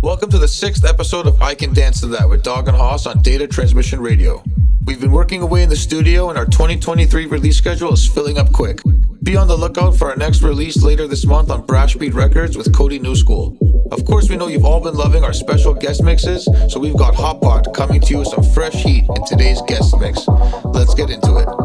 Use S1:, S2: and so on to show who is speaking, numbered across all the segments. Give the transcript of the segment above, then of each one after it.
S1: Welcome to the sixth episode of I Can Dance to That with Dog and Hoss on Data Transmission Radio. We've been working away in the studio and our 2023 release schedule is filling up quick. Be on the lookout for our next release later this month on Brash Beat Records with Cody New School. Of course, we know you've all been loving our special guest mixes, so we've got Hot Pot coming to you with some fresh heat in today's guest mix. Let's get into it.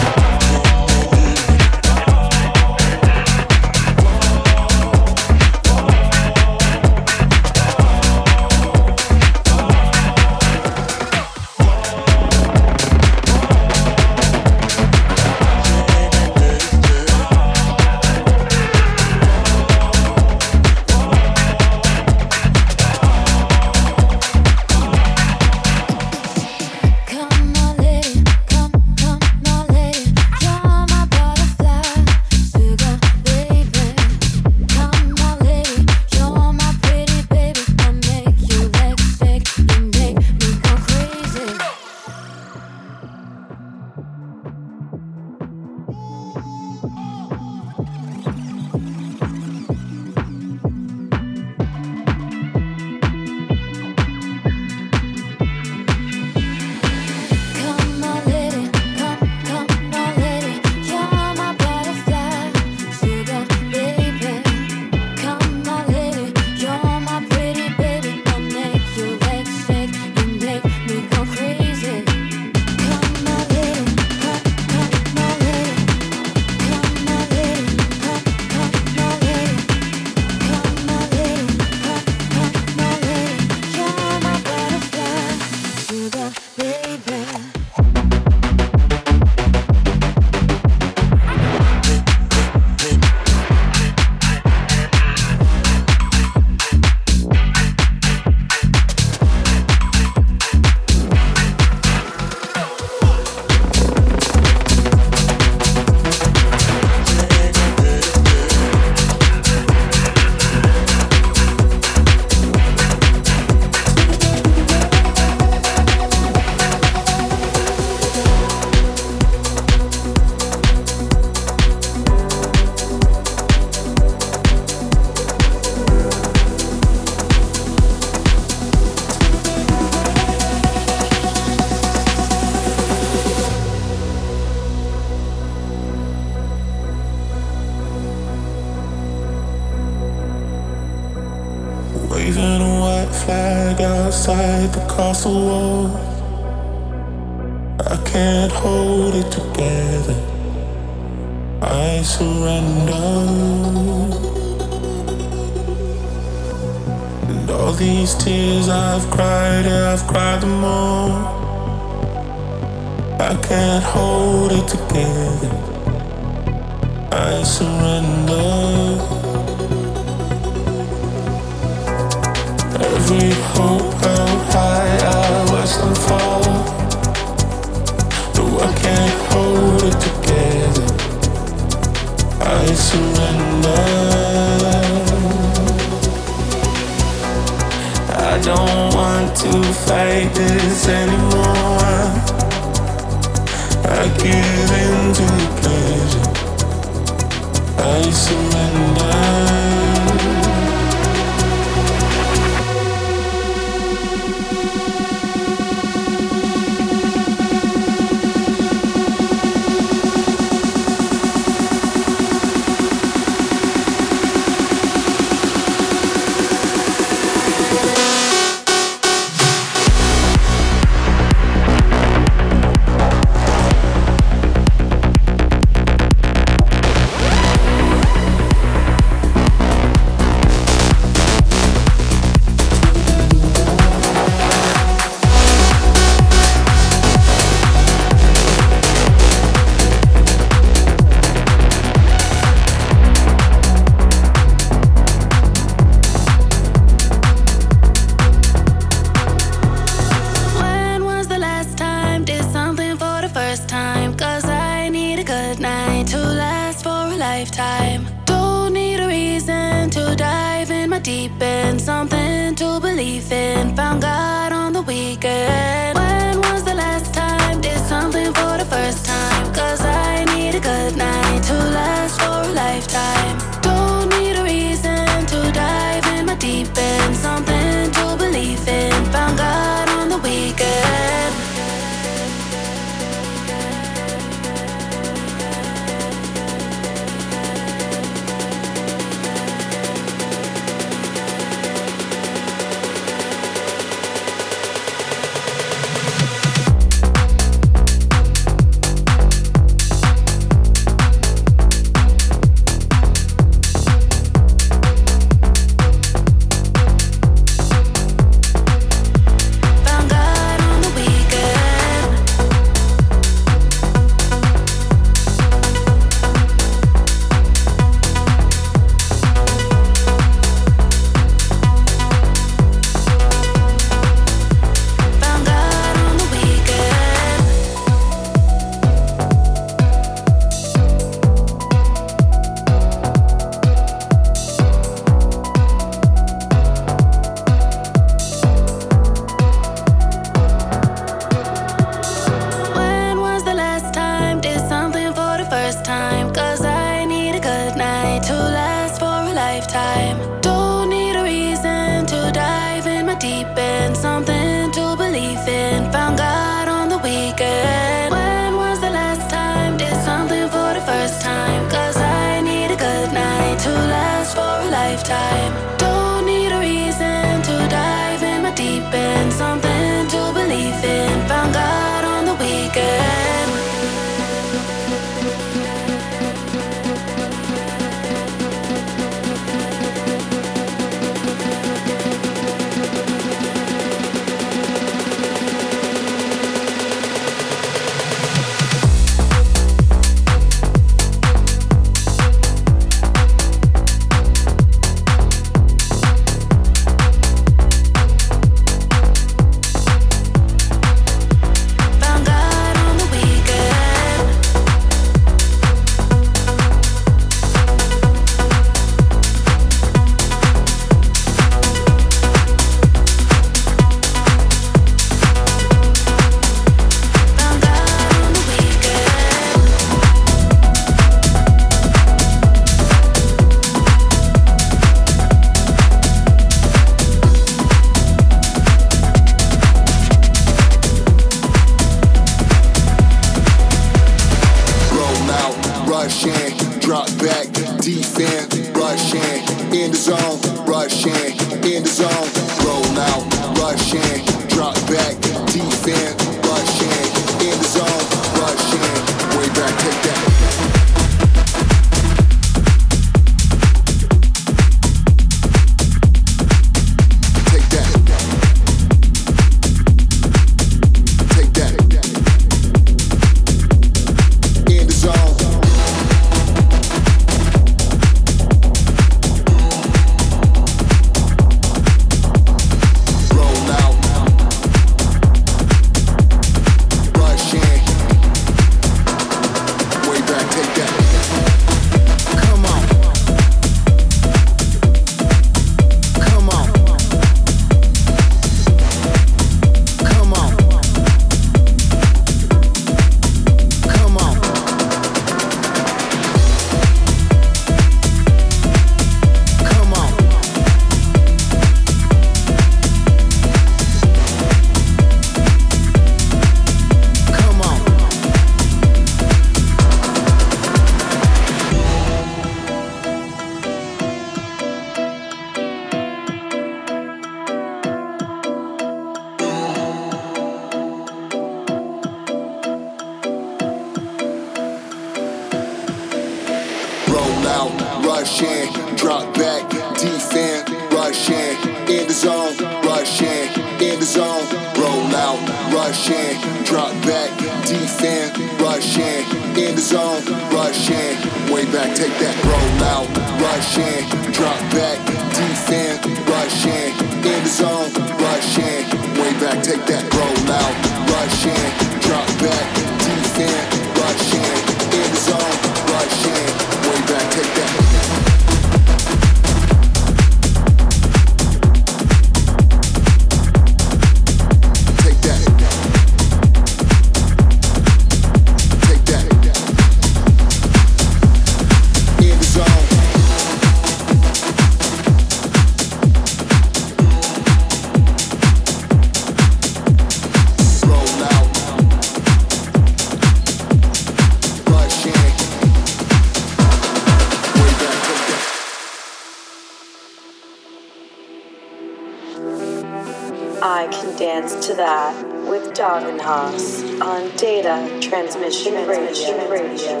S2: Skagenhaus on Data Transmission Transmission Radio.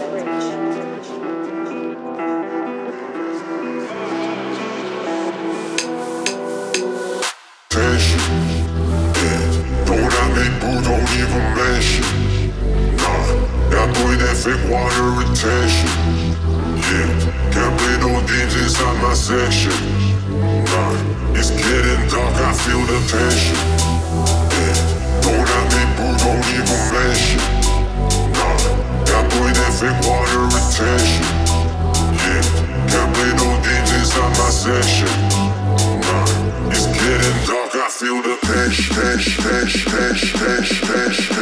S3: Passion, yeah. Know that make boo don't even mention. Nah, that boy that fake water retention. Yeah, can't play no games inside my section. Nah, it's getting dark, I feel the tension evil mission. Nah, can't play that fake water retention. Yeah, can't play no games inside my session. Nah, it's getting dark, I feel the pinch, pinch, pinch, pinch, pinch, pinch.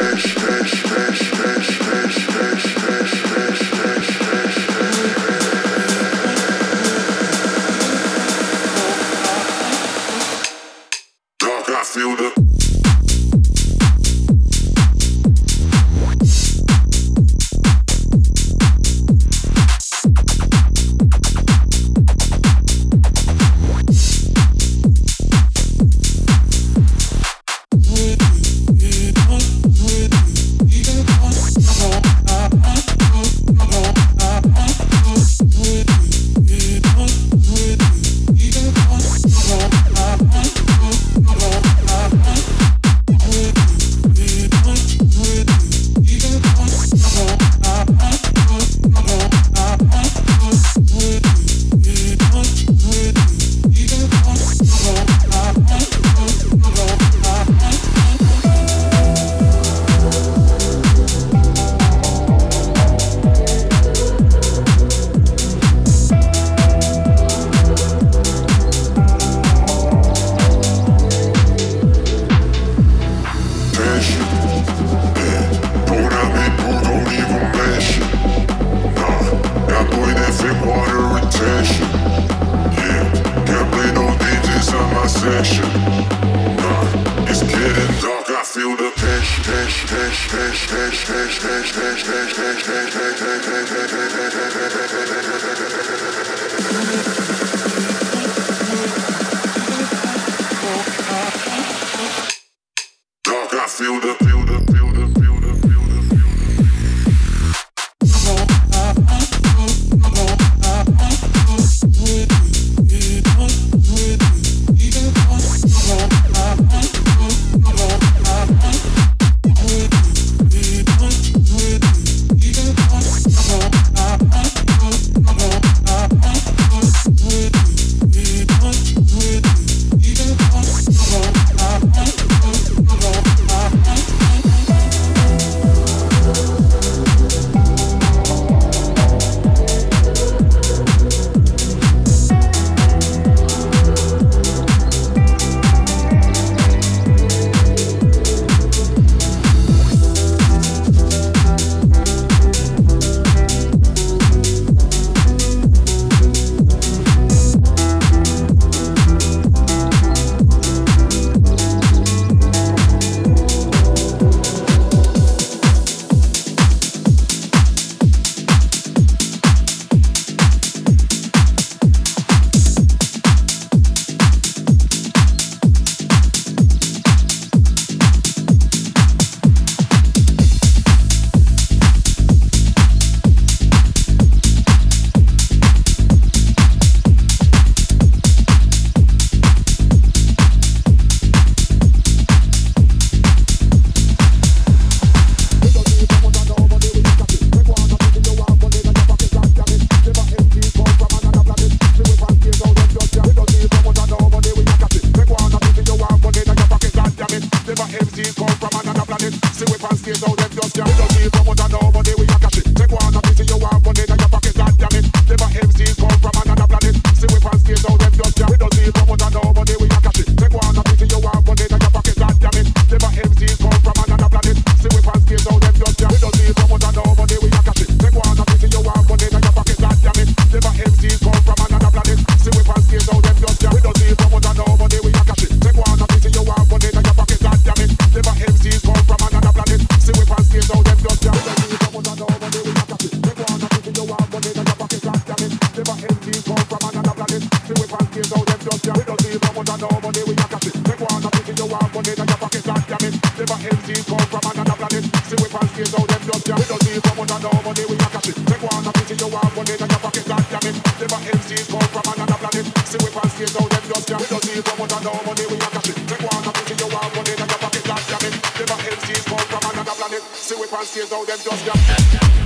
S3: See. We can't see how them just jump.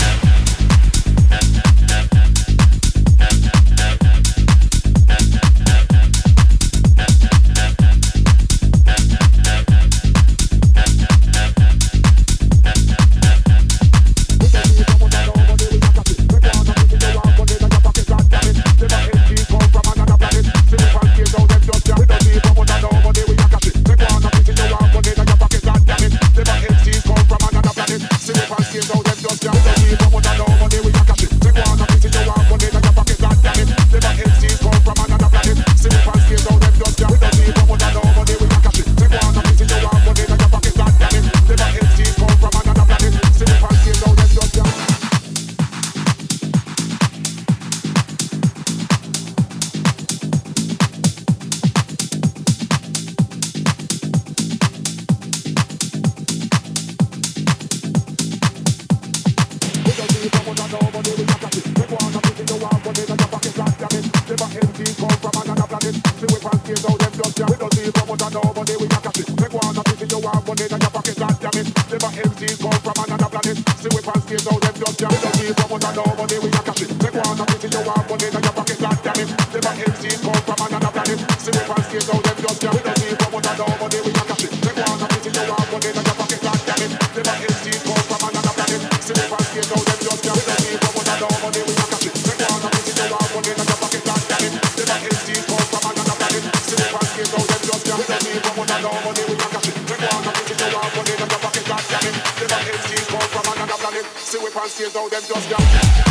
S3: see we pan stage now, them just
S4: jump.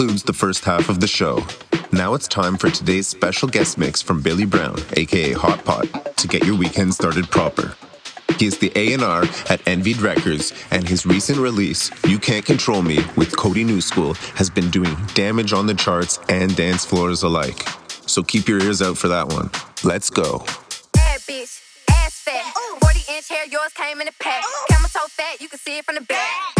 S4: Concludes the first half of the show. Now it's time for today's special guest mix from Billy Brown, aka Hot Pot, to get your weekend started proper. He is the A&R at Envied Records, and his recent release, You Can't Control Me, with Cody New School, has been doing damage on the charts and dance floors alike. So keep your ears out for that one. Let's go.
S5: Bad bitch, ass fat, 40 inch hair, yours came in a pack. Fat, you can see it from the back.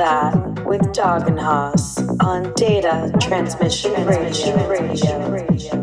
S6: That with Dog and Haas on Data Transmission Radio.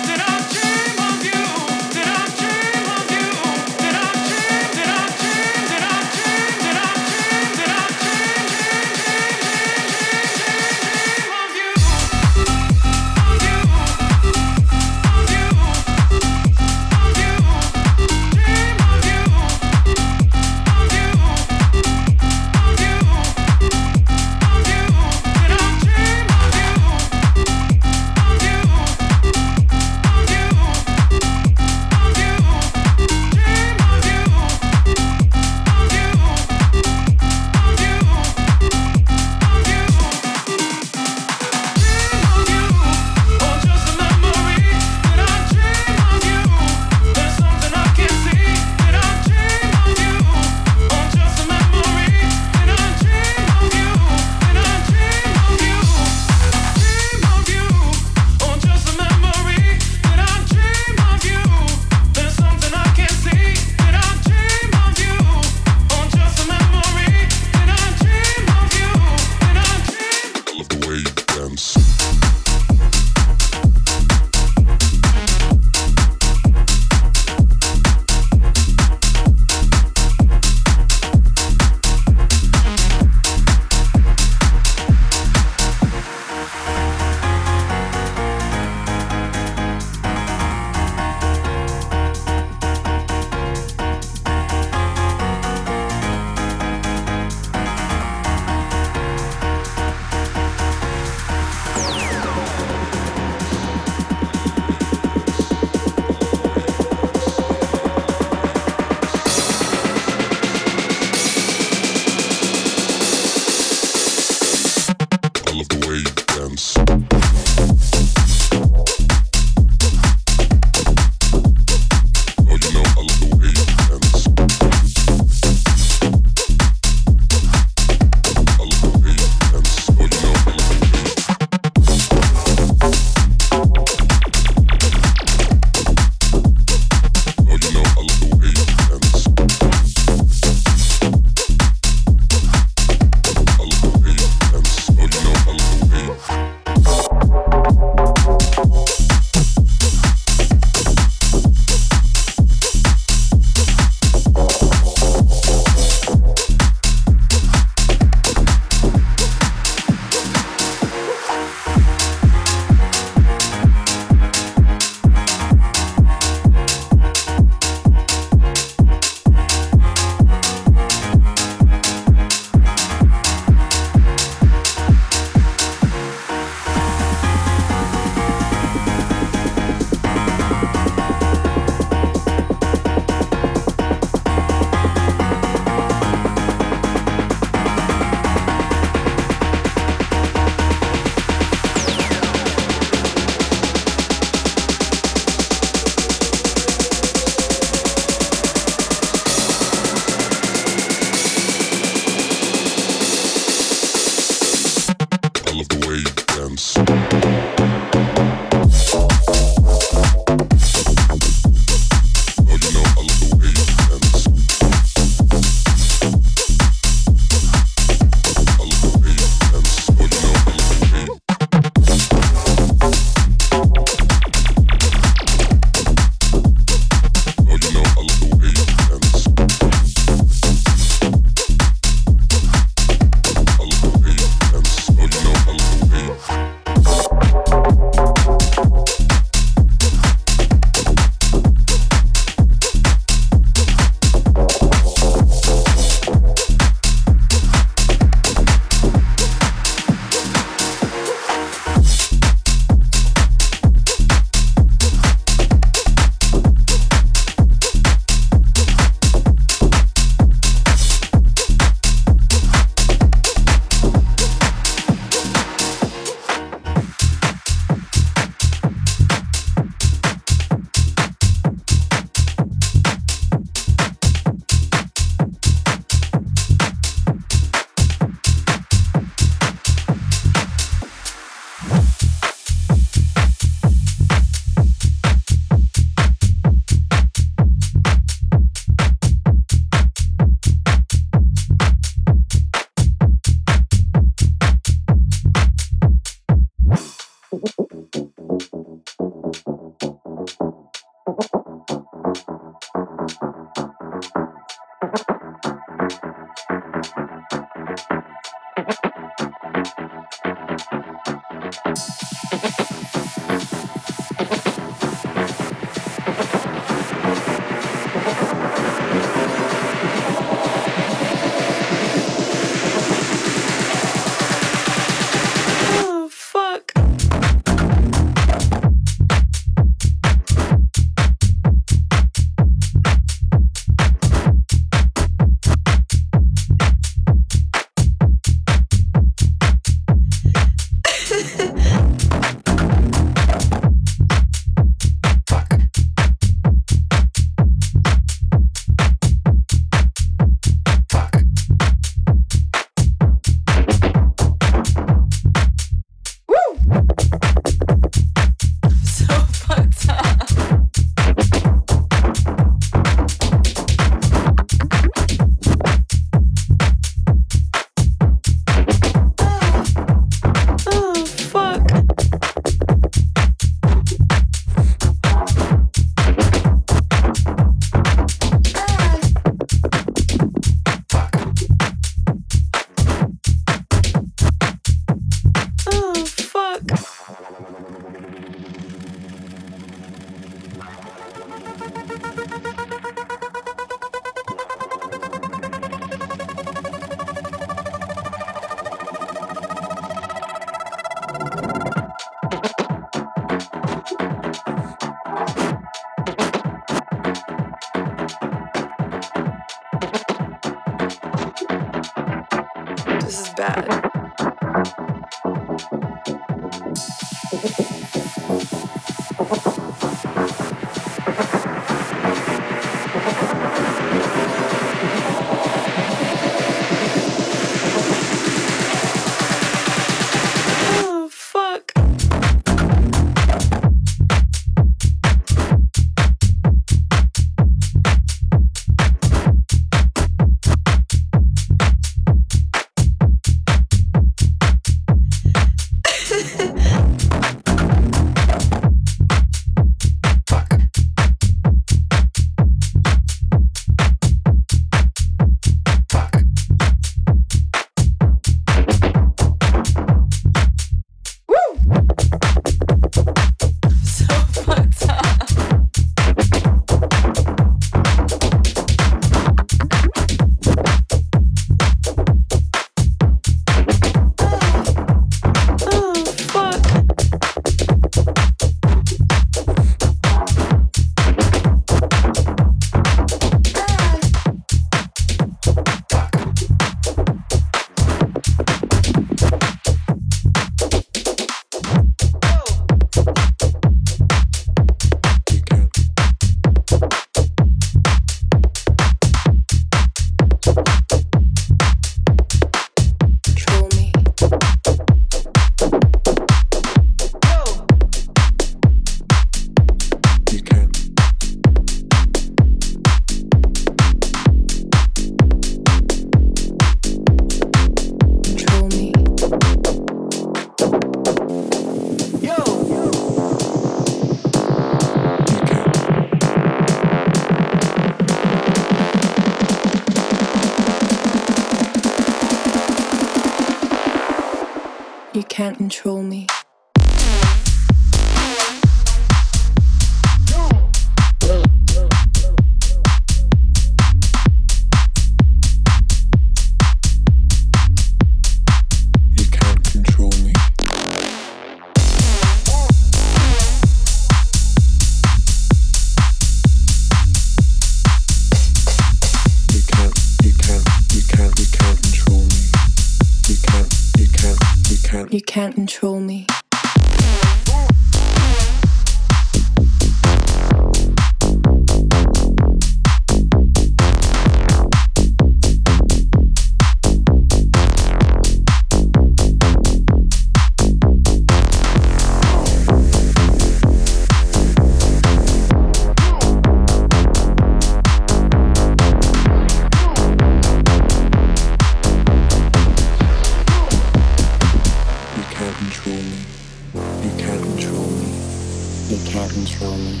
S7: can't control me.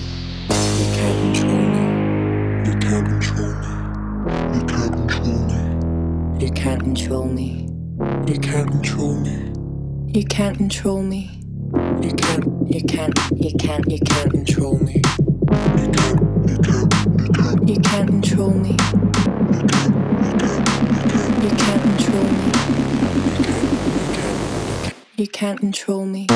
S7: You can't control me. You can't control me. You
S8: can't control me.
S9: You can't control me.
S10: You can't control me.
S9: You can't control me.
S10: You can't,
S9: you can't, you can't, you can't control me.
S10: You can't, you can't, you can't.
S9: You can't control me. You can't, you can't, you can't. You can't control me. You can't. You can't control me.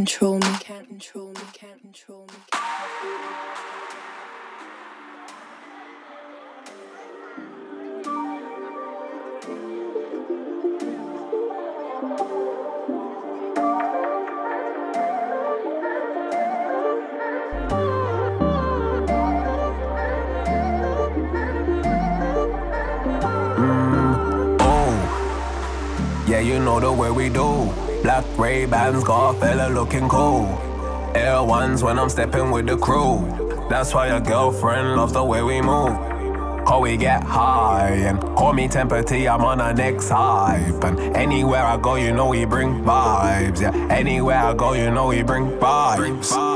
S9: Control me. Can't control me. Can't control me. Mm.
S11: Oh, yeah, you know the way we do. Black Ray Bans got a fella looking cool. Air ones when I'm stepping with the crew. That's why your girlfriend loves the way we move. Cause we get high and call me Tempa T, I'm on a next hype. And anywhere I go, you know we bring vibes. Yeah, anywhere I go, you know we bring vibes.